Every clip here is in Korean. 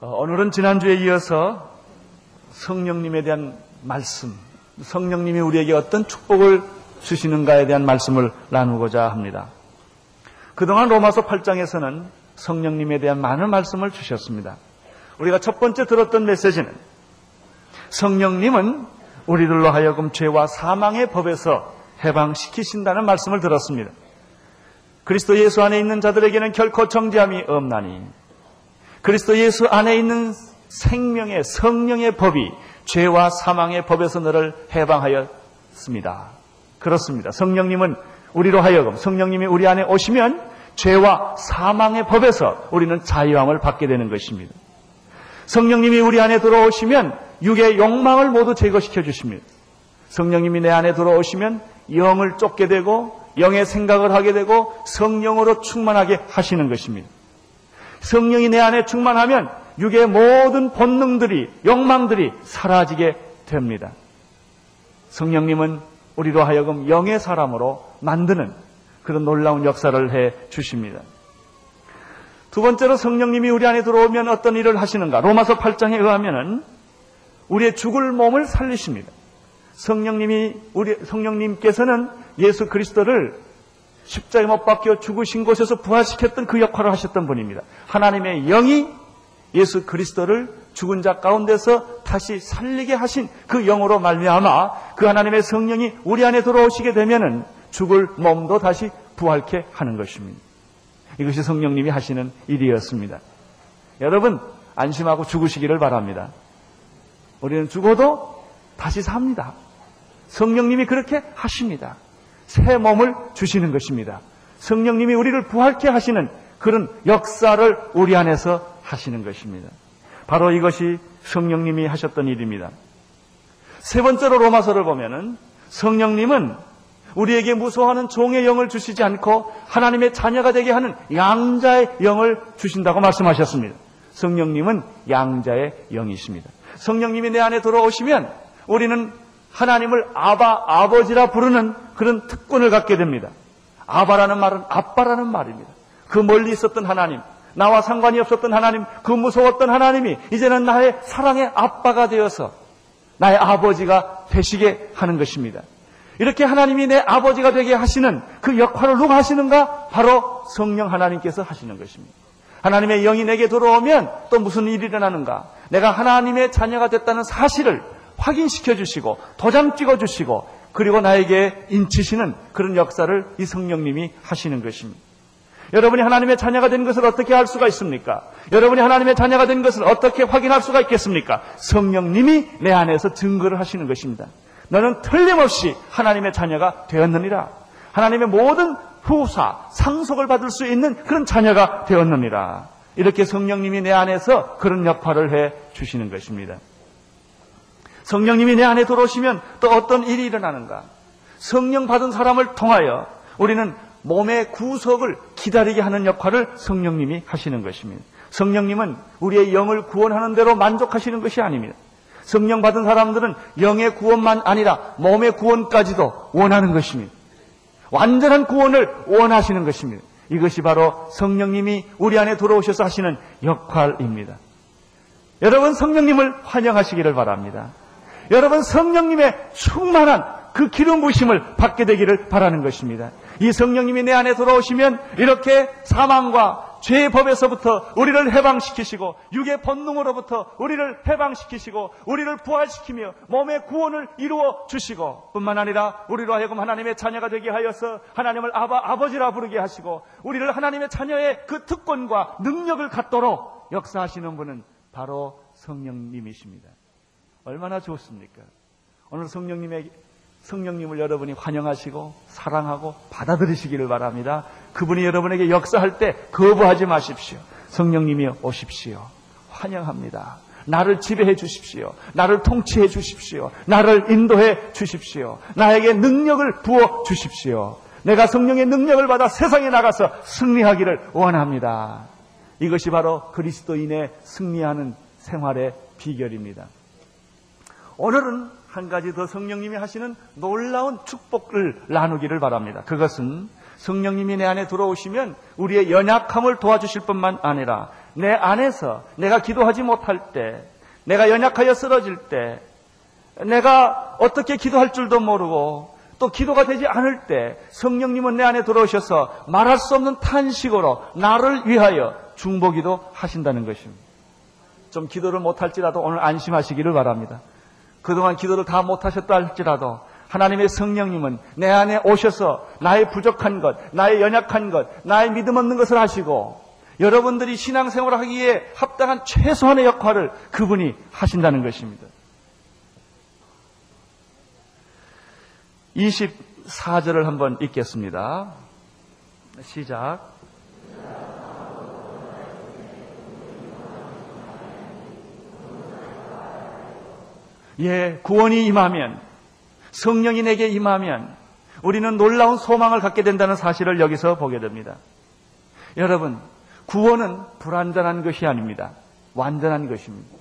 어, 오늘은 지난주에 이어서 성령님에 대한 말씀, 성령님이 우리에게 어떤 축복을 주시는가에 대한 말씀을 나누고자 합니다. 그동안 로마서 8장에서는 성령님에 대한 많은 말씀을 주셨습니다. 우리가 첫 번째 들었던 메시지는 성령님은 우리들로 하여금 죄와 사망의 법에서 해방시키신다는 말씀을 들었습니다. 그리스도 예수 안에 있는 자들에게는 결코 정죄함이 없나니 그리스도 예수 안에 있는 생명의 성령의 법이 죄와 사망의 법에서 너를 해방하였습니다. 그렇습니다. 성령님은 우리로 하여금 성령님이 우리 안에 오시면 죄와 사망의 법에서 우리는 자유함을 받게 되는 것입니다. 성령님이 우리 안에 들어오시면 육의 욕망을 모두 제거시켜 주십니다. 성령님이 내 안에 들어오시면 영을 쫓게 되고 영의 생각을 하게 되고 성령으로 충만하게 하시는 것입니다. 성령이 내 안에 충만하면 육의 모든 본능들이 욕망들이 사라지게 됩니다. 성령님은 우리로 하여금 영의 사람으로 만드는 그런 놀라운 역사를 해 주십니다. 두 번째로 성령님이 우리 안에 들어오면 어떤 일을 하시는가? 로마서 8장에 의하면은 우리의 죽을 몸을 살리십니다. 성령님이 우리 성령님께서는 예수 그리스도를 십자가에 못 박혀 죽으신 곳에서 부활시켰던 그 역할을 하셨던 분입니다. 하나님의 영이 예수 그리스도를 죽은 자 가운데서 다시 살리게 하신 그 영으로 말미암아 그 하나님의 성령이 우리 안에 들어오시게 되면은 죽을 몸도 다시 부활케 하는 것입니다. 이것이 성령님이 하시는 일이었습니다. 여러분 안심하고 죽으시기를 바랍니다. 우리는 죽어도 다시 삽니다. 성령님이 그렇게 하십니다. 새 몸을 주시는 것입니다. 성령님이 우리를 부활케 하시는 그런 역사를 우리 안에서 하시는 것입니다. 바로 이것이 성령님이 하셨던 일입니다. 세 번째로 로마서를 보면은 성령님은 우리에게 무서워하는 종의 영을 주시지 않고 하나님의 자녀가 되게 하는 양자의 영을 주신다고 말씀하셨습니다. 성령님은 양자의 영이십니다. 성령님이 내 안에 들어오시면 우리는 하나님을 아바, 아버지라 부르는 그런 특권을 갖게 됩니다. 아바라는 말은 아빠라는 말입니다. 그 멀리 있었던 하나님, 나와 상관이 없었던 하나님, 그 무서웠던 하나님이 이제는 나의 사랑의 아빠가 되어서 나의 아버지가 되시게 하는 것입니다. 이렇게 하나님이 내 아버지가 되게 하시는 그 역할을 누가 하시는가? 바로 성령 하나님께서 하시는 것입니다. 하나님의 영이 내게 들어오면 또 무슨 일이 일어나는가? 내가 하나님의 자녀가 됐다는 사실을 확인시켜 주시고 도장 찍어 주시고 그리고 나에게 인치시는 그런 역사를 이 성령님이 하시는 것입니다. 여러분이 하나님의 자녀가 된 것을 어떻게 알 수가 있습니까? 여러분이 하나님의 자녀가 된 것을 어떻게 확인할 수가 있겠습니까? 성령님이 내 안에서 증거를 하시는 것입니다. 너는 틀림없이 하나님의 자녀가 되었느니라. 하나님의 모든 후사, 상속을 받을 수 있는 그런 자녀가 되었느니라. 이렇게 성령님이 내 안에서 그런 역할을 해 주시는 것입니다. 성령님이 내 안에 들어오시면 또 어떤 일이 일어나는가? 성령 받은 사람을 통하여 우리는 몸의 구속을 기다리게 하는 역할을 성령님이 하시는 것입니다. 성령님은 우리의 영을 구원하는 대로 만족하시는 것이 아닙니다. 성령 받은 사람들은 영의 구원만 아니라 몸의 구원까지도 원하는 것입니다. 완전한 구원을 원하시는 것입니다. 이것이 바로 성령님이 우리 안에 들어오셔서 하시는 역할입니다. 여러분 성령님을 환영하시기를 바랍니다. 여러분 성령님의 충만한 그 기름 부심을 받게 되기를 바라는 것입니다. 이 성령님이 내 안에 들어오시면 이렇게 사망과 죄의 법에서부터 우리를 해방시키시고 육의 본능으로부터 우리를 해방시키시고 우리를 부활시키며 몸의 구원을 이루어 주시고 뿐만 아니라 우리로 하여금 하나님의 자녀가 되게 하여서 하나님을 아바 아버지라 부르게 하시고 우리를 하나님의 자녀의 그 특권과 능력을 갖도록 역사하시는 분은 바로 성령님이십니다. 얼마나 좋습니까? 오늘 성령님의 성령님을 여러분이 환영하시고 사랑하고 받아들이시기를 바랍니다. 그분이 여러분에게 역사할 때 거부하지 마십시오. 성령님이 오십시오. 환영합니다. 나를 지배해 주십시오. 나를 통치해 주십시오. 나를 인도해 주십시오. 나에게 능력을 부어 주십시오. 내가 성령의 능력을 받아 세상에 나가서 승리하기를 원합니다. 이것이 바로 그리스도인의 승리하는 생활의 비결입니다. 오늘은 한 가지 더 성령님이 하시는 놀라운 축복을 나누기를 바랍니다. 그것은 성령님이 내 안에 들어오시면 우리의 연약함을 도와주실 뿐만 아니라 내 안에서 내가 기도하지 못할 때, 내가 연약하여 쓰러질 때, 내가 어떻게 기도할 줄도 모르고 또 기도가 되지 않을 때 성령님은 내 안에 들어오셔서 말할 수 없는 탄식으로 나를 위하여 중보기도 하신다는 것입니다. 좀 기도를 못할지라도 오늘 안심하시기를 바랍니다. 그동안 기도를 다 못하셨다 할지라도 하나님의 성령님은 내 안에 오셔서 나의 부족한 것, 나의 연약한 것, 나의 믿음 없는 것을 하시고 여러분들이 신앙생활을 하기에 합당한 최소한의 역할을 그분이 하신다는 것입니다. 24절을 한번 읽겠습니다. 시작. 예, 구원이 임하면, 성령이 내게 임하면, 우리는 놀라운 소망을 갖게 된다는 사실을 여기서 보게 됩니다. 여러분, 구원은 불완전한 것이 아닙니다. 완전한 것입니다.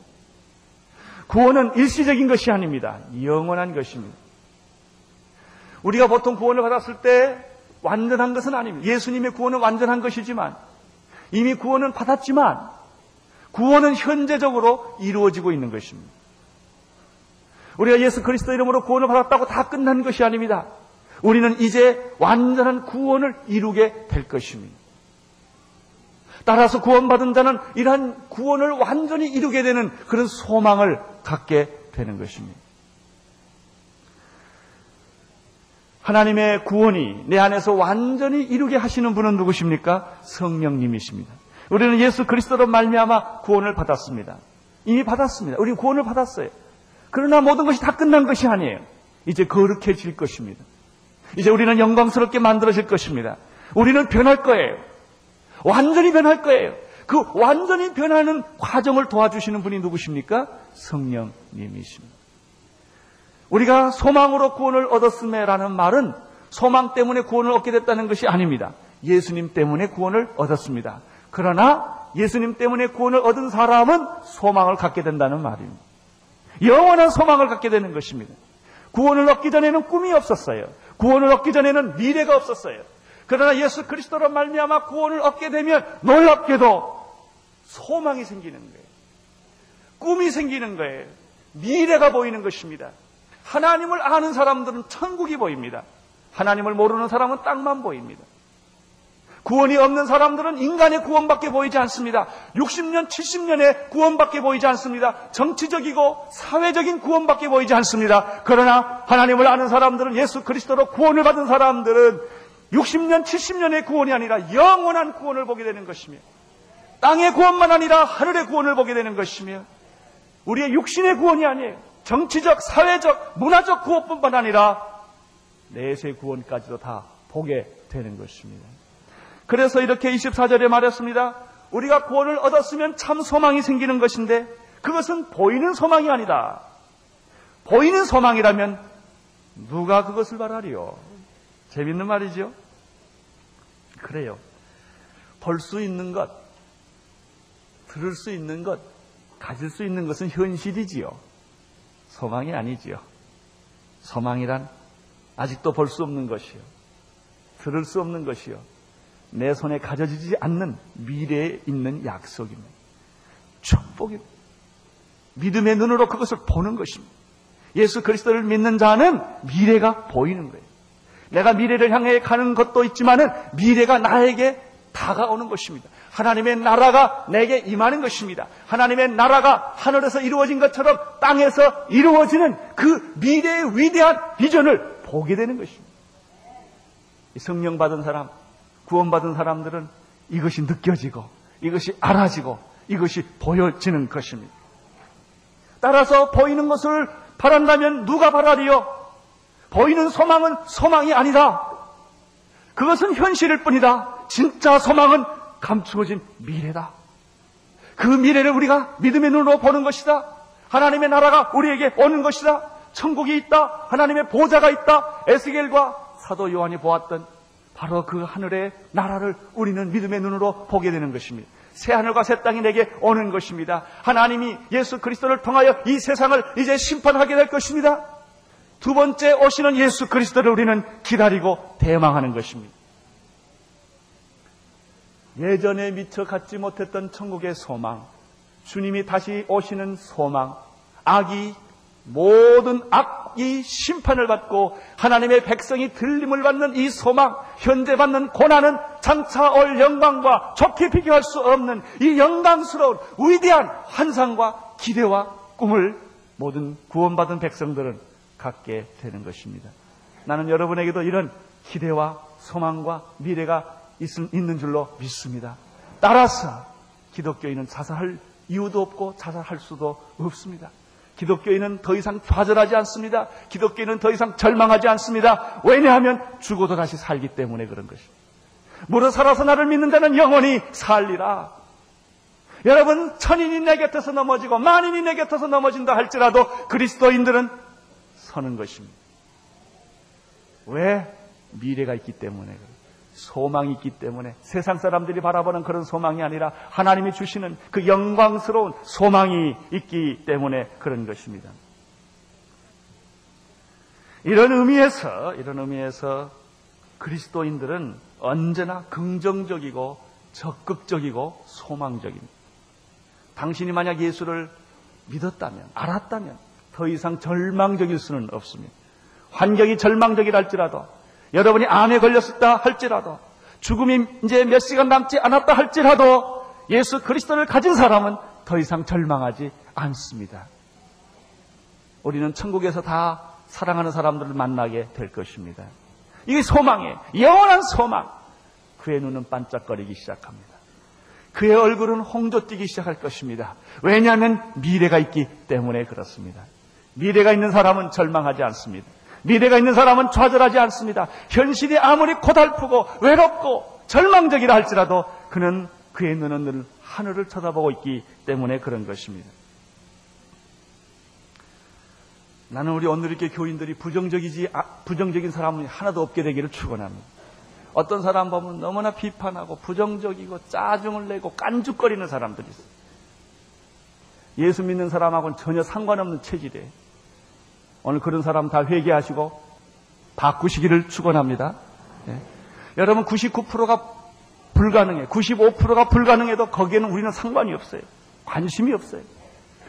구원은 일시적인 것이 아닙니다. 영원한 것입니다. 우리가 보통 구원을 받았을 때 완전한 것은 아닙니다. 예수님의 구원은 완전한 것이지만 이미 구원은 받았지만 구원은 현재적으로 이루어지고 있는 것입니다. 우리가 예수 그리스도 이름으로 구원을 받았다고 다 끝난 것이 아닙니다. 우리는 이제 완전한 구원을 이루게 될 것입니다. 따라서 구원받은 자는 이러한 구원을 완전히 이루게 되는 그런 소망을 갖게 되는 것입니다. 하나님의 구원이 내 안에서 완전히 이루게 하시는 분은 누구십니까? 성령님이십니다. 우리는 예수 그리스도로 말미암아 구원을 받았습니다. 이미 받았습니다. 우리 구원을 받았어요. 그러나 모든 것이 다 끝난 것이 아니에요. 이제 거룩해질 것입니다. 이제 우리는 영광스럽게 만들어질 것입니다. 우리는 변할 거예요. 완전히 변할 거예요. 그 완전히 변하는 과정을 도와주시는 분이 누구십니까? 성령님이십니다. 우리가 소망으로 구원을 얻었음에라는 말은 소망 때문에 구원을 얻게 됐다는 것이 아닙니다. 예수님 때문에 구원을 얻었습니다. 그러나 예수님 때문에 구원을 얻은 사람은 소망을 갖게 된다는 말입니다. 영원한 소망을 갖게 되는 것입니다. 구원을 얻기 전에는 꿈이 없었어요. 구원을 얻기 전에는 미래가 없었어요. 그러나 예수 그리스도로 말미암아 구원을 얻게 되면 놀랍게도 소망이 생기는 거예요. 꿈이 생기는 거예요. 미래가 보이는 것입니다. 하나님을 아는 사람들은 천국이 보입니다. 하나님을 모르는 사람은 땅만 보입니다. 구원이 없는 사람들은 인간의 구원밖에 보이지 않습니다. 60년, 70년의 구원밖에 보이지 않습니다. 정치적이고 사회적인 구원밖에 보이지 않습니다. 그러나 하나님을 아는 사람들은 예수 그리스도로 구원을 받은 사람들은 60년, 70년의 구원이 아니라 영원한 구원을 보게 되는 것이며 땅의 구원만 아니라 하늘의 구원을 보게 되는 것이며 우리의 육신의 구원이 아니에요. 정치적, 사회적, 문화적 구원뿐만 아니라 내세 구원까지도 다 보게 되는 것입니다. 그래서 이렇게 24절에 말했습니다. 우리가 구원을 얻었으면 참 소망이 생기는 것인데 그것은 보이는 소망이 아니다. 보이는 소망이라면 누가 그것을 바라리요? 재밌는 말이죠? 그래요. 볼 수 있는 것, 들을 수 있는 것, 가질 수 있는 것은 현실이지요. 소망이 아니지요. 소망이란 아직도 볼 수 없는 것이요. 들을 수 없는 것이요. 내 손에 가져지지 않는 미래에 있는 약속입니다. 축복입니다. 믿음의 눈으로 그것을 보는 것입니다. 예수 그리스도를 믿는 자는 미래가 보이는 거예요. 내가 미래를 향해 가는 것도 있지만은 미래가 나에게 다가오는 것입니다. 하나님의 나라가 내게 임하는 것입니다. 하나님의 나라가 하늘에서 이루어진 것처럼 땅에서 이루어지는 그 미래의 위대한 비전을 보게 되는 것입니다. 성령 받은 사람, 구원받은 사람들은 이것이 느껴지고 이것이 알아지고 이것이 보여지는 것입니다. 따라서 보이는 것을 바란다면 누가 바라리요? 보이는 소망은 소망이 아니다. 그것은 현실일 뿐이다. 진짜 소망은 감추어진 미래다. 그 미래를 우리가 믿음의 눈으로 보는 것이다. 하나님의 나라가 우리에게 오는 것이다. 천국이 있다. 하나님의 보좌가 있다. 에스겔과 사도 요한이 보았던 바로 그 하늘의 나라를 우리는 믿음의 눈으로 보게 되는 것입니다. 새 하늘과 새 땅이 내게 오는 것입니다. 하나님이 예수 그리스도를 통하여 이 세상을 이제 심판하게 될 것입니다. 두 번째 오시는 예수 그리스도를 우리는 기다리고 대망하는 것입니다. 예전에 미처 갖지 못했던 천국의 소망, 주님이 다시 오시는 소망, 악이 모든 악 이 심판을 받고 하나님의 백성이 들림을 받는 이 소망, 현재 받는 고난은 장차 올 영광과 좋게 비교할 수 없는 이 영광스러운 위대한 환상과 기대와 꿈을 모든 구원받은 백성들은 갖게 되는 것입니다. 나는 여러분에게도 이런 기대와 소망과 미래가 있는 줄로 믿습니다. 따라서 기독교인은 자살할 이유도 없고 자살할 수도 없습니다. 기독교인은 더 이상 좌절하지 않습니다. 기독교인은 더 이상 절망하지 않습니다. 왜냐하면 죽어도 다시 살기 때문에 그런 것입니다. 무릇 살아서 나를 믿는 자는 영원히 살리라. 여러분, 천인이 내 곁에서 넘어지고 만인이 내 곁에서 넘어진다 할지라도 그리스도인들은 서는 것입니다. 왜? 미래가 있기 때문에 그래요. 소망이 있기 때문에 세상 사람들이 바라보는 그런 소망이 아니라 하나님이 주시는 그 영광스러운 소망이 있기 때문에 그런 것입니다. 이런 의미에서 이런 의미에서 그리스도인들은 언제나 긍정적이고 적극적이고 소망적입니다. 당신이 만약 예수를 믿었다면 알았다면 더 이상 절망적일 수는 없습니다. 환경이 절망적이라 할지라도 여러분이 암에 걸렸다 할지라도 죽음이 이제 몇 시간 남지 않았다 할지라도 예수 그리스도를 가진 사람은 더 이상 절망하지 않습니다. 우리는 천국에서 다 사랑하는 사람들을 만나게 될 것입니다. 이게 소망이에요. 영원한 소망. 그의 눈은 반짝거리기 시작합니다. 그의 얼굴은 홍조 뛰기 시작할 것입니다. 왜냐하면 미래가 있기 때문에 그렇습니다. 미래가 있는 사람은 절망하지 않습니다. 미래가 있는 사람은 좌절하지 않습니다. 현실이 아무리 고달프고 외롭고 절망적이라 할지라도 그는 그의 눈은 늘 하늘을 쳐다보고 있기 때문에 그런 것입니다. 나는 우리 오늘 이렇게 교인들이 부정적이지 아, 부정적인 사람은 하나도 없게 되기를 축원합니다. 어떤 사람 보면 너무나 비판하고 부정적이고 짜증을 내고 깐죽거리는 사람들이 있어요. 예수 믿는 사람하고는 전혀 상관없는 체질이에요. 오늘 그런 사람 다 회개하시고 바꾸시기를 축원합니다. 네. 여러분 99%가 불가능해. 95%가 불가능해도 거기에는 우리는 상관이 없어요. 관심이 없어요.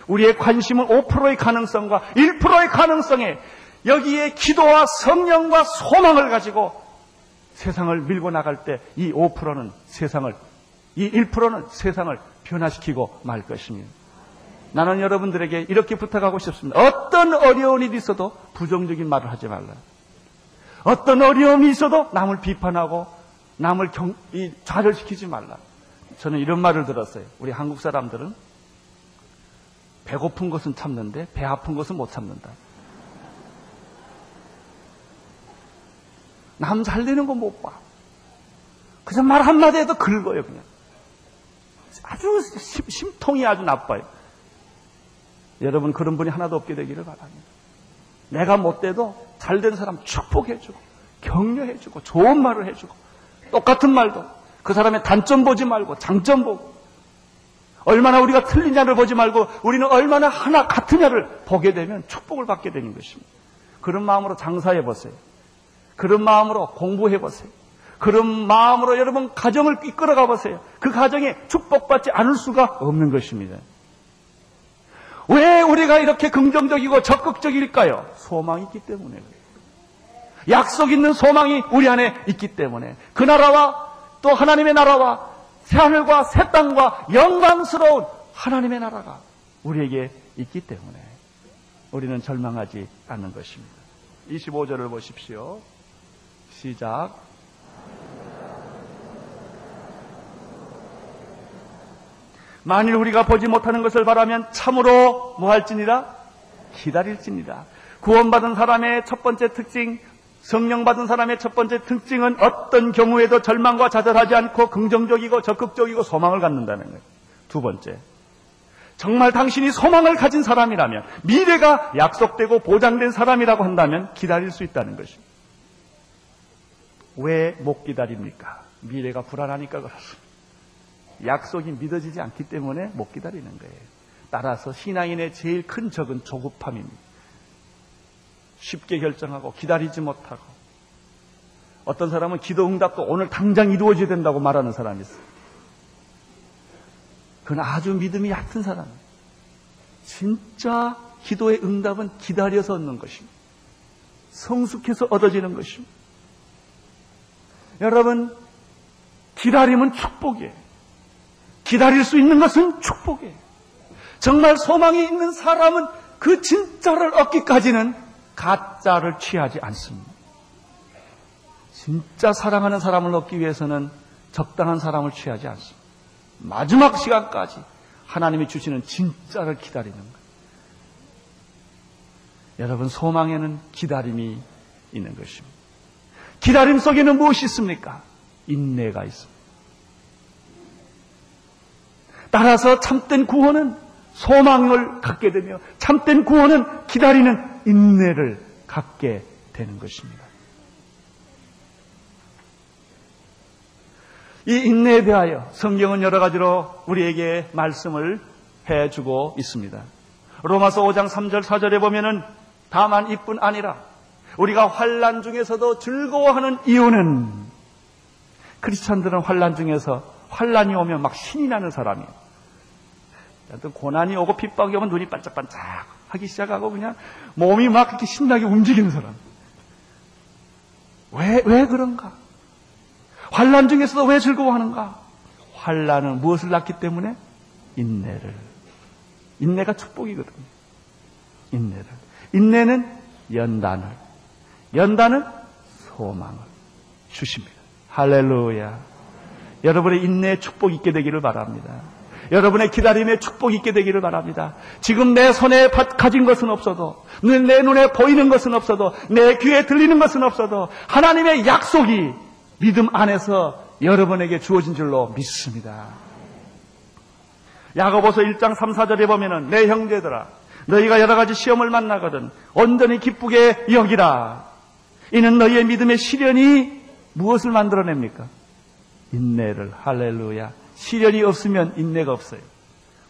우리의 관심은 5%의 가능성과 1%의 가능성에 여기에 기도와 성령과 소망을 가지고 세상을 밀고 나갈 때 이 5%는 세상을 이 1%는 세상을 변화시키고 말 것입니다. 나는 여러분들에게 이렇게 부탁하고 싶습니다. 어떤 어려운 일이 있어도 부정적인 말을 하지 말라. 어떤 어려움이 있어도 남을 비판하고 남을 경, 이, 좌절시키지 말라. 저는 이런 말을 들었어요. 우리 한국 사람들은 배고픈 것은 참는데 배 아픈 것은 못 참는다. 남 살리는 거 못 봐. 그냥 말 한마디 해도 긁어요, 그냥. 아주 심, 심통이 아주 나빠요. 여러분 그런 분이 하나도 없게 되기를 바랍니다. 내가 못돼도 잘 된 사람 축복해주고 격려해주고 좋은 말을 해주고 똑같은 말도 그 사람의 단점 보지 말고 장점 보고 얼마나 우리가 틀리냐를 보지 말고 우리는 얼마나 하나 같으냐를 보게 되면 축복을 받게 되는 것입니다. 그런 마음으로 장사해 보세요. 그런 마음으로 공부해 보세요. 그런 마음으로 여러분 가정을 이끌어가 보세요. 그 가정에 축복받지 않을 수가 없는 것입니다. 왜 우리가 이렇게 긍정적이고 적극적일까요? 소망이 있기 때문에. 약속 있는 소망이 우리 안에 있기 때문에. 그 나라와 또 하나님의 나라와 새하늘과 새 땅과 영광스러운 하나님의 나라가 우리에게 있기 때문에 우리는 절망하지 않는 것입니다. 25절을 보십시오. 시작. 만일 우리가 보지 못하는 것을 바라면 참으로 뭐 할지니라? 기다릴지니라. 구원받은 사람의 첫 번째 특징, 성령 받은 사람의 첫 번째 특징은 어떤 경우에도 절망과 좌절하지 않고 긍정적이고 적극적이고 소망을 갖는다는 거예요. 두 번째. 정말 당신이 소망을 가진 사람이라면 미래가 약속되고 보장된 사람이라고 한다면 기다릴 수 있다는 것입니다. 왜 못 기다립니까? 미래가 불안하니까 그렇습니다. 약속이 믿어지지 않기 때문에 못 기다리는 거예요. 따라서 신앙인의 제일 큰 적은 조급함입니다. 쉽게 결정하고 기다리지 못하고 어떤 사람은 기도 응답도 오늘 당장 이루어져야 된다고 말하는 사람이 있어요. 그건 아주 믿음이 얕은 사람이에요. 진짜 기도의 응답은 기다려서 얻는 것입니다. 성숙해서 얻어지는 것입니다. 여러분, 기다림은 축복이에요. 기다릴 수 있는 것은 축복이에요. 정말 소망이 있는 사람은 그 진짜를 얻기까지는 가짜를 취하지 않습니다. 진짜 사랑하는 사람을 얻기 위해서는 적당한 사람을 취하지 않습니다. 마지막 시간까지 하나님이 주시는 진짜를 기다리는 거예요. 여러분, 소망에는 기다림이 있는 것입니다. 기다림 속에는 무엇이 있습니까? 인내가 있습니다. 따라서 참된 구원은 소망을 갖게 되며 참된 구원은 기다리는 인내를 갖게 되는 것입니다. 이 인내에 대하여 성경은 여러 가지로 우리에게 말씀을 해주고 있습니다. 로마서 5장 3절 4절에 보면은 다만 이뿐 아니라 우리가 환란 중에서도 즐거워하는 이유는 크리스천들은 환란 중에서 환란이 오면 막 신이 나는 사람이에요. 어떤 고난이 오고 핍박이 오면 눈이 반짝반짝 하기 시작하고 그냥 몸이 막 이렇게 신나게 움직이는 사람. 왜, 왜 그런가? 환란 중에서도 왜 즐거워하는가? 환란은 무엇을 낳기 때문에? 인내를. 인내가 축복이거든요. 인내를. 인내는 연단을. 연단은 소망을 주십니다. 할렐루야. 여러분의 인내에 축복 있게 되기를 바랍니다. 여러분의 기다림에 축복 있게 되기를 바랍니다. 지금 내 손에 가진 것은 없어도, 내 눈에 보이는 것은 없어도, 내 귀에 들리는 것은 없어도, 하나님의 약속이 믿음 안에서 여러분에게 주어진 줄로 믿습니다. 야고보서 1장 3, 4절에 보면은 내 형제들아 너희가 여러 가지 시험을 만나거든 온전히 기쁘게 여기라. 이는 너희의 믿음의 시련이 무엇을 만들어냅니까? 인내를 할렐루야. 시련이 없으면 인내가 없어요.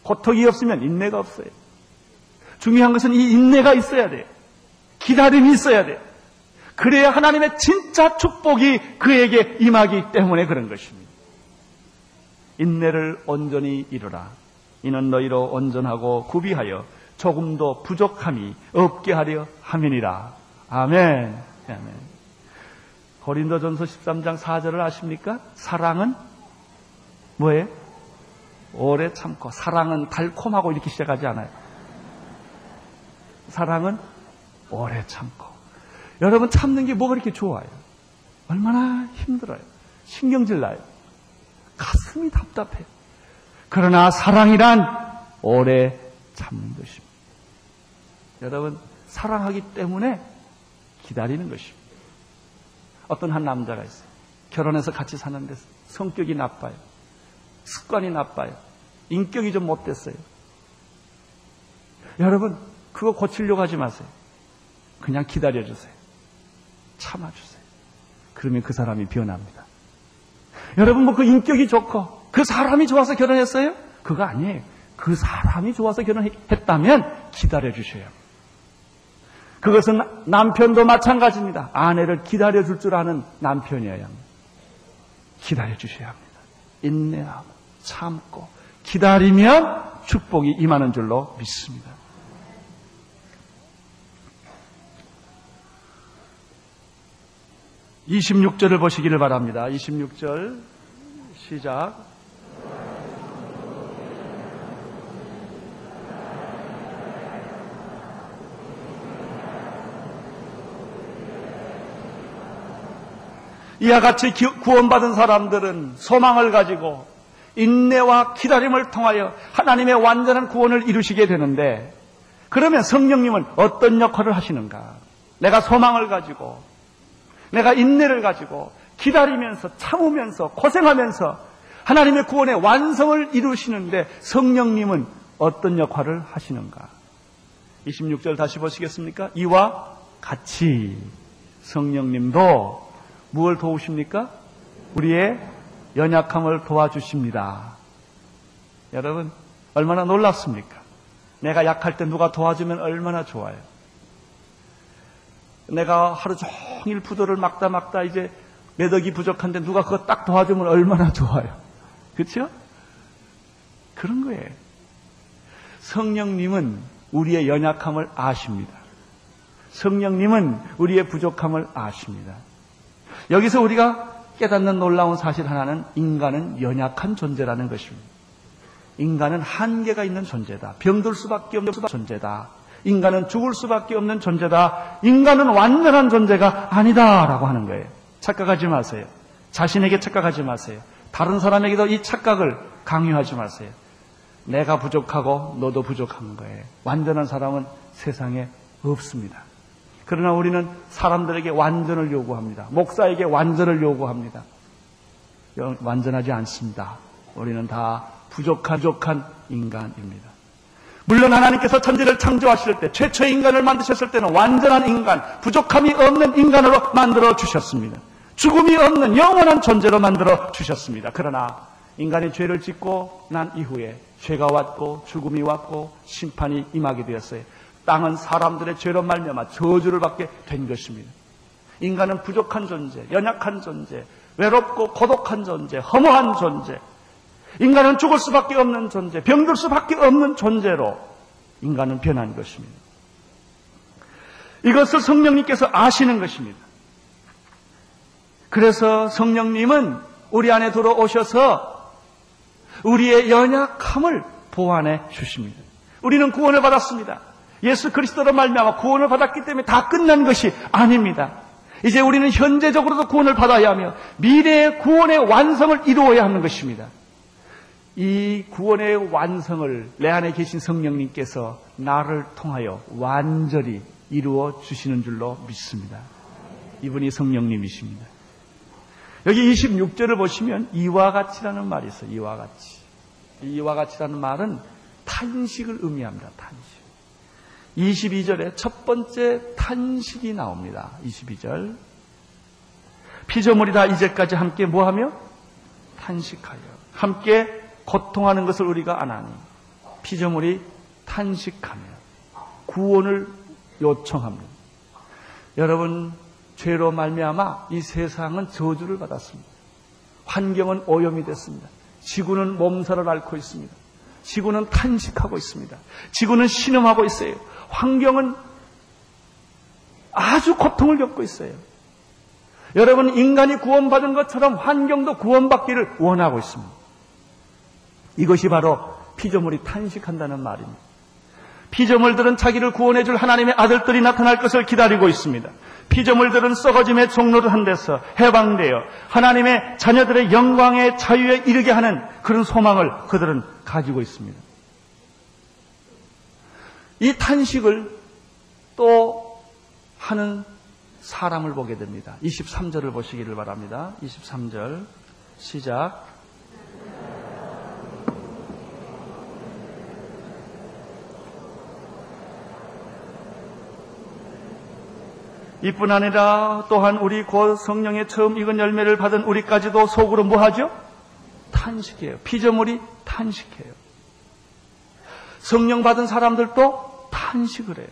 고통이 없으면 인내가 없어요. 중요한 것은 이 인내가 있어야 돼요. 기다림이 있어야 돼요. 그래야 하나님의 진짜 축복이 그에게 임하기 때문에 그런 것입니다. 인내를 온전히 이루라. 이는 너희로 온전하고 구비하여 조금도 부족함이 없게 하려 함이니라. 아멘. 아멘. 고린도전서 13장 4절을 아십니까? 사랑은 뭐예요? 오래 참고 사랑은 달콤하고 이렇게 시작하지 않아요. 사랑은 오래 참고 여러분 참는 게 뭐가 그렇게 좋아요? 얼마나 힘들어요. 신경질 나요. 가슴이 답답해요. 그러나 사랑이란 오래 참는 것입니다. 여러분 사랑하기 때문에 기다리는 것입니다. 어떤 한 남자가 있어요. 결혼해서 같이 사는데 성격이 나빠요. 습관이 나빠요. 인격이 좀 못됐어요. 여러분, 그거 고치려고 하지 마세요. 그냥 기다려주세요. 참아주세요. 그러면 그 사람이 변합니다. 여러분, 뭐 그 인격이 좋고, 그 사람이 좋아서 결혼했어요? 그거 아니에요. 그 사람이 좋아서 결혼했다면 기다려주셔요. 그것은 남편도 마찬가지입니다. 아내를 기다려줄 줄 아는 남편이어야 합니다. 기다려주셔야 합니다. 인내하고 참고 기다리면 축복이 임하는 줄로 믿습니다. (26절을) 보시기를 바랍니다 (26절) 시작 이와 같이 구원받은 사람들은 소망을 가지고 인내와 기다림을 통하여 하나님의 완전한 구원을 이루시게 되는데 그러면 성령님은 어떤 역할을 하시는가? 내가 소망을 가지고 내가 인내를 가지고 기다리면서 참으면서 고생하면서 하나님의 구원의 완성을 이루시는데 성령님은 어떤 역할을 하시는가? 26절 다시 보시겠습니까? 이와 같이 성령님도 무엇을 도우십니까? 우리의 연약함을 도와주십니다. 여러분, 얼마나 놀랍습니까? 내가 약할 때 누가 도와주면 얼마나 좋아요. 내가 하루 종일 부도를 막다 막다 이제 매덕이 부족한데 누가 그거 딱 도와주면 얼마나 좋아요. 그렇죠? 그런 거예요. 성령님은 우리의 연약함을 아십니다. 성령님은 우리의 부족함을 아십니다. 여기서 우리가 깨닫는 놀라운 사실 하나는 인간은 연약한 존재라는 것입니다. 인간은 한계가 있는 존재다. 병들 수밖에 없는 존재다. 인간은 죽을 수밖에 없는 존재다. 인간은 완전한 존재가 아니다라고 하는 거예요. 착각하지 마세요. 자신에게 착각하지 마세요. 다른 사람에게도 이 착각을 강요하지 마세요. 내가 부족하고 너도 부족한 거예요. 완전한 사람은 세상에 없습니다. 그러나 우리는 사람들에게 완전을 요구합니다. 목사에게 완전을 요구합니다. 완전하지 않습니다. 우리는 다 부족한, 부족한 인간입니다. 물론 하나님께서 천지를 창조하실 때, 최초의 인간을 만드셨을 때는 완전한 인간, 부족함이 없는 인간으로 만들어 주셨습니다. 죽음이 없는 영원한 존재로 만들어 주셨습니다. 그러나 인간이 죄를 짓고 난 이후에 죄가 왔고 죽음이 왔고 심판이 임하게 되었어요. 땅은 사람들의 죄로 말미암아 저주를 받게 된 것입니다. 인간은 부족한 존재, 연약한 존재, 외롭고 고독한 존재, 허무한 존재. 인간은 죽을 수밖에 없는 존재, 병들 수밖에 없는 존재로 인간은 변한 것입니다. 이것을 성령님께서 아시는 것입니다. 그래서 성령님은 우리 안에 들어오셔서 우리의 연약함을 보완해 주십니다. 우리는 구원을 받았습니다. 예수 그리스도로 말미암아 구원을 받았기 때문에 다 끝난 것이 아닙니다. 이제 우리는 현재적으로도 구원을 받아야 하며 미래의 구원의 완성을 이루어야 하는 것입니다. 이 구원의 완성을 내 안에 계신 성령님께서 나를 통하여 완전히 이루어 주시는 줄로 믿습니다. 이분이 성령님이십니다. 여기 26절을 보시면 이와 같이라는 말이 있어요. 이와 같이. 이와 같이라는 말은 탄식을 의미합니다. 탄식. 22절에 첫 번째 탄식이 나옵니다. 22절. 피조물이 다 이제까지 함께 뭐하며? 탄식하여. 함께 고통하는 것을 우리가 안하니. 피조물이 탄식하며 구원을 요청합니다. 여러분 죄로 말미암아 이 세상은 저주를 받았습니다. 환경은 오염이 됐습니다. 지구는 몸살을 앓고 있습니다. 지구는 탄식하고 있습니다. 지구는 신음하고 있어요. 환경은 아주 고통을 겪고 있어요. 여러분, 인간이 구원받은 것처럼 환경도 구원받기를 원하고 있습니다. 이것이 바로 피조물이 탄식한다는 말입니다. 피조물들은 자기를 구원해줄 하나님의 아들들이 나타날 것을 기다리고 있습니다. 피조물들은 썩어짐의 종로를 한 데서 해방되어 하나님의 자녀들의 영광의 자유에 이르게 하는 그런 소망을 그들은 가지고 있습니다. 이 탄식을 또 하는 사람을 보게 됩니다. 23절을 보시기를 바랍니다. 23절 시작. 이뿐 아니라 또한 우리 곧 성령의 처음 익은 열매를 받은 우리까지도 속으로 뭐하죠? 탄식해요. 피조물이 탄식해요. 성령 받은 사람들도 탄식을 해요.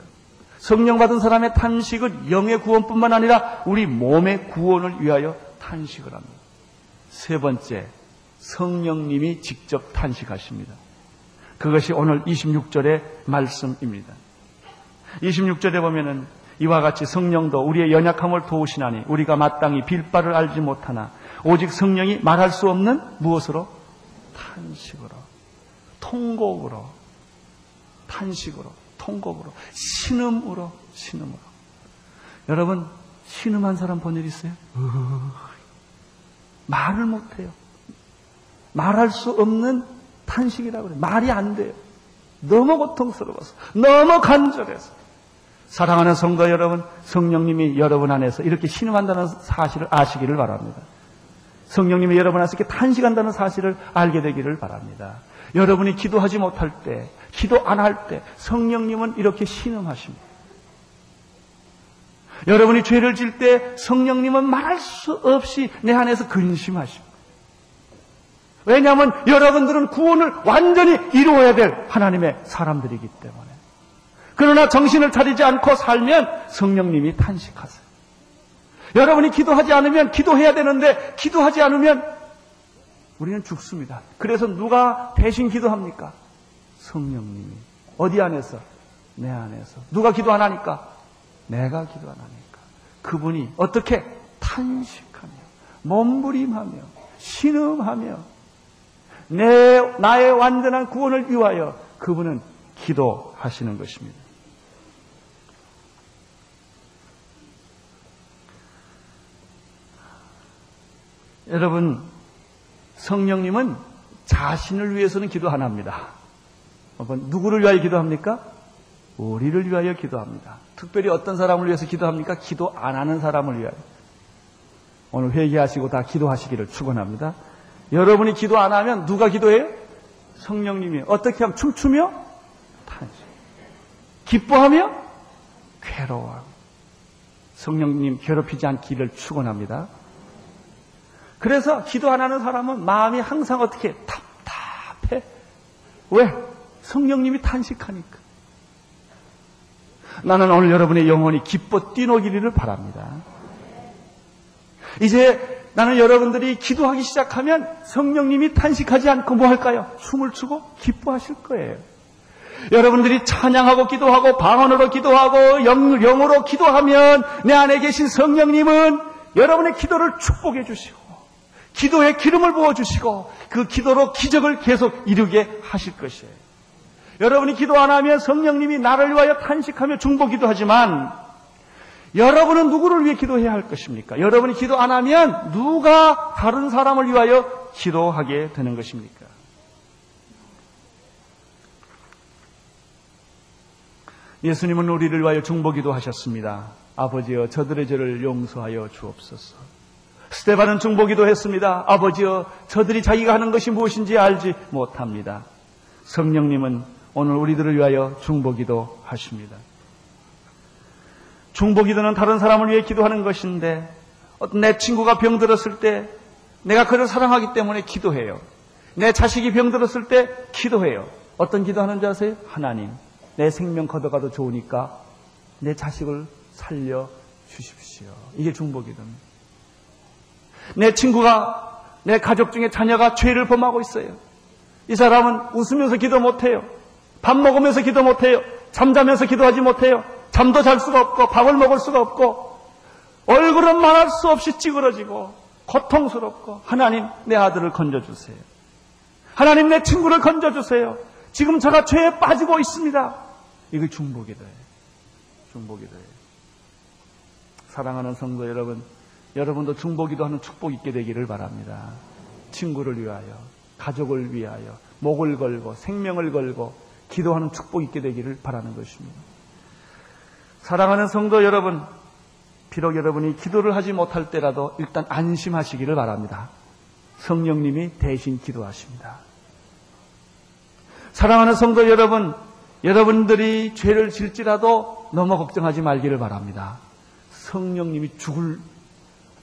성령 받은 사람의 탄식은 영의 구원뿐만 아니라 우리 몸의 구원을 위하여 탄식을 합니다. 세 번째, 성령님이 직접 탄식하십니다. 그것이 오늘 26절의 말씀입니다. 26절에 보면은 이와 같이 성령도 우리의 연약함을 도우시나니 우리가 마땅히 빌바를 알지 못하나 오직 성령이 말할 수 없는 무엇으로? 탄식으로, 통곡으로, 탄식으로, 통곡으로, 신음으로, 신음으로. 여러분, 신음한 사람 본 일 있어요? 말을 못해요. 말할 수 없는 탄식이라고 그래요. 말이 안 돼요. 너무 고통스러워서, 너무 간절해서. 사랑하는 성도 여러분, 성령님이 여러분 안에서 이렇게 신음한다는 사실을 아시기를 바랍니다. 성령님이 여러분 안에서 이렇게 탄식한다는 사실을 알게 되기를 바랍니다. 여러분이 기도하지 못할 때, 기도 안 할 때, 성령님은 이렇게 신음하십니다. 여러분이 죄를 질 때 성령님은 말할 수 없이 내 안에서 근심하십니다. 왜냐하면 여러분들은 구원을 완전히 이루어야 될 하나님의 사람들이기 때문에. 그러나 정신을 차리지 않고 살면 성령님이 탄식하세요. 여러분이 기도하지 않으면 기도해야 되는데 기도하지 않으면 우리는 죽습니다. 그래서 누가 대신 기도합니까? 성령님이. 어디 안에서? 내 안에서. 누가 기도 안 하니까? 내가 기도 안 하니까. 그분이 어떻게 탄식하며 몸부림하며 신음하며 내 나의 완전한 구원을 위하여 그분은 기도하시는 것입니다. 여러분 성령님은 자신을 위해서는 기도 안 합니다. 누구를 위하여 기도합니까? 우리를 위하여 기도합니다. 특별히 어떤 사람을 위해서 기도합니까? 기도 안 하는 사람을 위하여. 오늘 회개하시고 다 기도하시기를 축원합니다. 여러분이 기도 안 하면 누가 기도해요? 성령님이 어떻게 하면 춤추며 탄식, 기뻐하며 괴로워하고 성령님 괴롭히지 않기를 축원합니다. 그래서 기도 안 하는 사람은 마음이 항상 어떻게 답답해. 왜? 성령님이 탄식하니까. 나는 오늘 여러분의 영혼이 기뻐 뛰노기를 바랍니다. 이제 나는 여러분들이 기도하기 시작하면 성령님이 탄식하지 않고 뭐 할까요? 춤을 추고 기뻐하실 거예요. 여러분들이 찬양하고 기도하고 방언으로 기도하고 영, 영으로 기도하면 내 안에 계신 성령님은 여러분의 기도를 축복해 주시고 기도에 기름을 부어 주시고 그 기도로 기적을 계속 이루게 하실 것이에요. 여러분이 기도 안 하면 성령님이 나를 위하여 탄식하며 중보기도 하지만 여러분은 누구를 위해 기도해야 할 것입니까? 여러분이 기도 안 하면 누가 다른 사람을 위하여 기도하게 되는 것입니까? 예수님은 우리를 위하여 중보기도 하셨습니다. 아버지여 저들의 죄를 용서하여 주옵소서. 스테반은 중보기도 했습니다. 아버지여 저들이 자기가 하는 것이 무엇인지 알지 못합니다. 성령님은 오늘 우리들을 위하여 중보기도 하십니다. 중보기도는 다른 사람을 위해 기도하는 것인데 내 친구가 병들었을 때 내가 그를 사랑하기 때문에 기도해요. 내 자식이 병들었을 때 기도해요. 어떤 기도하는지 아세요? 하나님, 내 생명 걷어가도 좋으니까 내 자식을 살려 주십시오. 이게 중보기도입니다. 내 친구가 내 가족 중에 자녀가 죄를 범하고 있어요. 이 사람은 웃으면서 기도 못해요. 밥 먹으면서 기도 못해요. 잠자면서 기도하지 못해요. 잠도 잘 수가 없고 밥을 먹을 수가 없고 얼굴은 말할 수 없이 찌그러지고 고통스럽고 하나님 내 아들을 건져주세요. 하나님 내 친구를 건져주세요. 지금 제가 죄에 빠지고 있습니다. 이걸 중복이도예요. 중복이도예요. 사랑하는 성도 여러분, 여러분도 중보기도 하는 축복 있게 되기를 바랍니다. 친구를 위하여, 가족을 위하여, 목을 걸고, 생명을 걸고, 기도하는 축복 있게 되기를 바라는 것입니다. 사랑하는 성도 여러분, 비록 여러분이 기도를 하지 못할 때라도 일단 안심하시기를 바랍니다. 성령님이 대신 기도하십니다. 사랑하는 성도 여러분, 여러분들이 죄를 질지라도 너무 걱정하지 말기를 바랍니다. 성령님이 죽을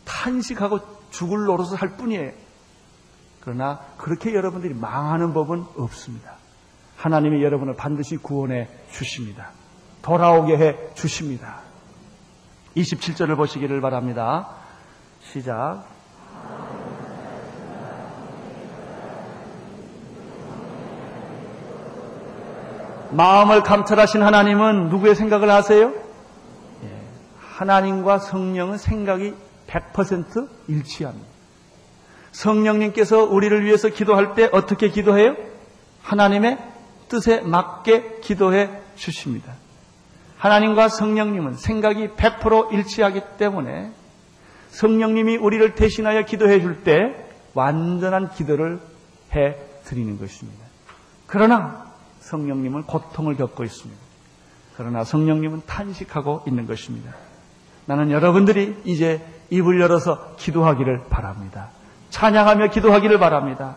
탄식하고 죽을 노릇을 할 뿐이에요. 그러나 그렇게 여러분들이 망하는 법은 없습니다. 하나님이 여러분을 반드시 구원해 주십니다. 돌아오게 해 주십니다. 27절을 보시기를 바랍니다. 시작. 마음을 감찰하신 하나님은 누구의 생각을 하세요? 예, 하나님과 성령은 생각이 100% 일치합니다. 성령님께서 우리를 위해서 기도할 때 어떻게 기도해요? 하나님의 뜻에 맞게 기도해 주십니다. 하나님과 성령님은 생각이 100% 일치하기 때문에 성령님이 우리를 대신하여 기도해 줄 때 완전한 기도를 해 드리는 것입니다. 그러나 성령님은 고통을 겪고 있습니다. 그러나 성령님은 탄식하고 있는 것입니다. 나는 여러분들이 이제 입을 열어서 기도하기를 바랍니다. 찬양하며 기도하기를 바랍니다.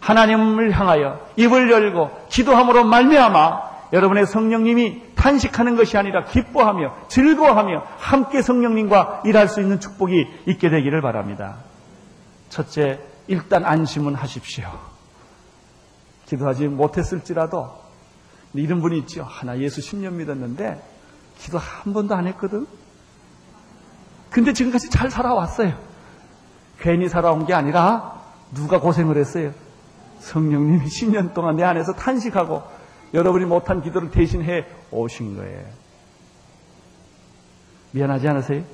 하나님을 향하여 입을 열고 기도함으로 말미암아 여러분의 성령님이 탄식하는 것이 아니라 기뻐하며 즐거워하며 함께 성령님과 일할 수 있는 축복이 있게 되기를 바랍니다. 첫째, 일단 안심은 하십시오. 기도하지 못했을지라도 이런 분이 있죠. 하나 예수 10년 믿었는데 기도 한 번도 안 했거든. 근데 지금까지 잘 살아왔어요. 괜히 살아온 게 아니라 누가 고생을 했어요. 성령님이 10년 동안 내 안에서 탄식하고 여러분이 못한 기도를 대신해 오신 거예요. 미안하지 않으세요?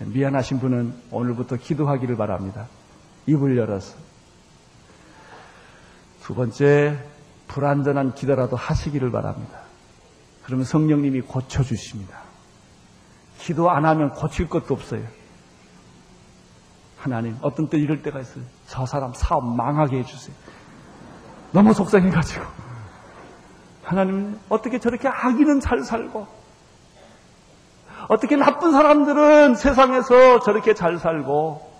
미안하신 분은 오늘부터 기도하기를 바랍니다. 입을 열어서. 두 번째, 불완전한 기도라도 하시기를 바랍니다. 그러면 성령님이 고쳐주십니다. 기도 안 하면 고칠 것도 없어요. 하나님, 어떤 때 이럴 때가 있어요. 저 사람 사업 망하게 해주세요. 너무 속상해가지고. 하나님, 어떻게 저렇게 아기는 잘 살고, 어떻게 나쁜 사람들은 세상에서 저렇게 잘 살고,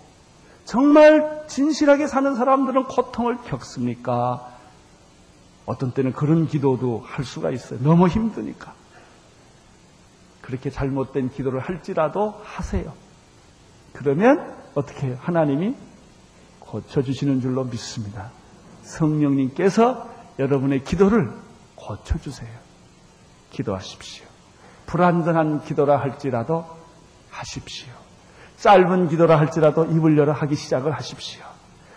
정말 진실하게 사는 사람들은 고통을 겪습니까? 어떤 때는 그런 기도도 할 수가 있어요. 너무 힘드니까. 그렇게 잘못된 기도를 할지라도 하세요. 그러면 어떻게? 하나님이 고쳐주시는 줄로 믿습니다. 성령님께서 여러분의 기도를 고쳐주세요. 기도하십시오. 불완전한 기도라 할지라도 하십시오. 짧은 기도라 할지라도 입을 열어 하기 시작을 하십시오.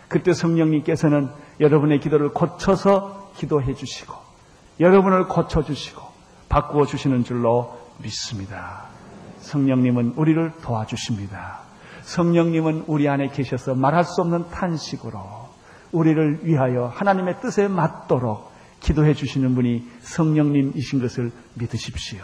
그때 성령님께서는 여러분의 기도를 고쳐서 기도해 주시고 여러분을 고쳐 주시고 바꾸어 주시는 줄로 믿습니다. 성령님은 우리를 도와주십니다. 성령님은 우리 안에 계셔서 말할 수 없는 탄식으로 우리를 위하여 하나님의 뜻에 맞도록 기도해 주시는 분이 성령님이신 것을 믿으십시오.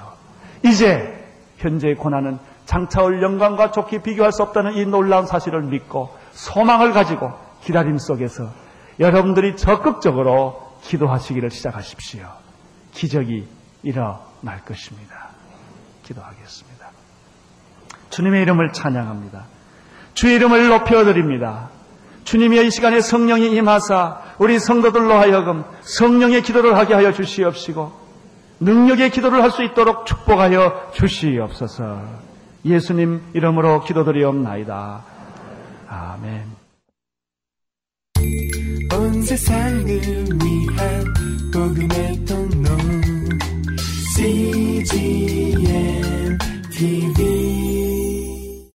이제 현재의 고난은 장차올 영광과 좋게 비교할 수 없다는 이 놀라운 사실을 믿고 소망을 가지고 기다림 속에서 여러분들이 적극적으로 기도하시기를 시작하십시오. 기적이 일어날 것입니다. 기도하겠습니다. 주님의 이름을 찬양합니다. 주 이름을 높여드립니다. 주님의 이 시간에 성령이 임하사 우리 성도들로 하여금 성령의 기도를 하게 하여 주시옵시고 능력의 기도를 할 수 있도록 축복하여 주시옵소서. 예수님 이름으로 기도드리옵나이다. 아멘. 온 세상을 위한 복음의 통로 CGM TV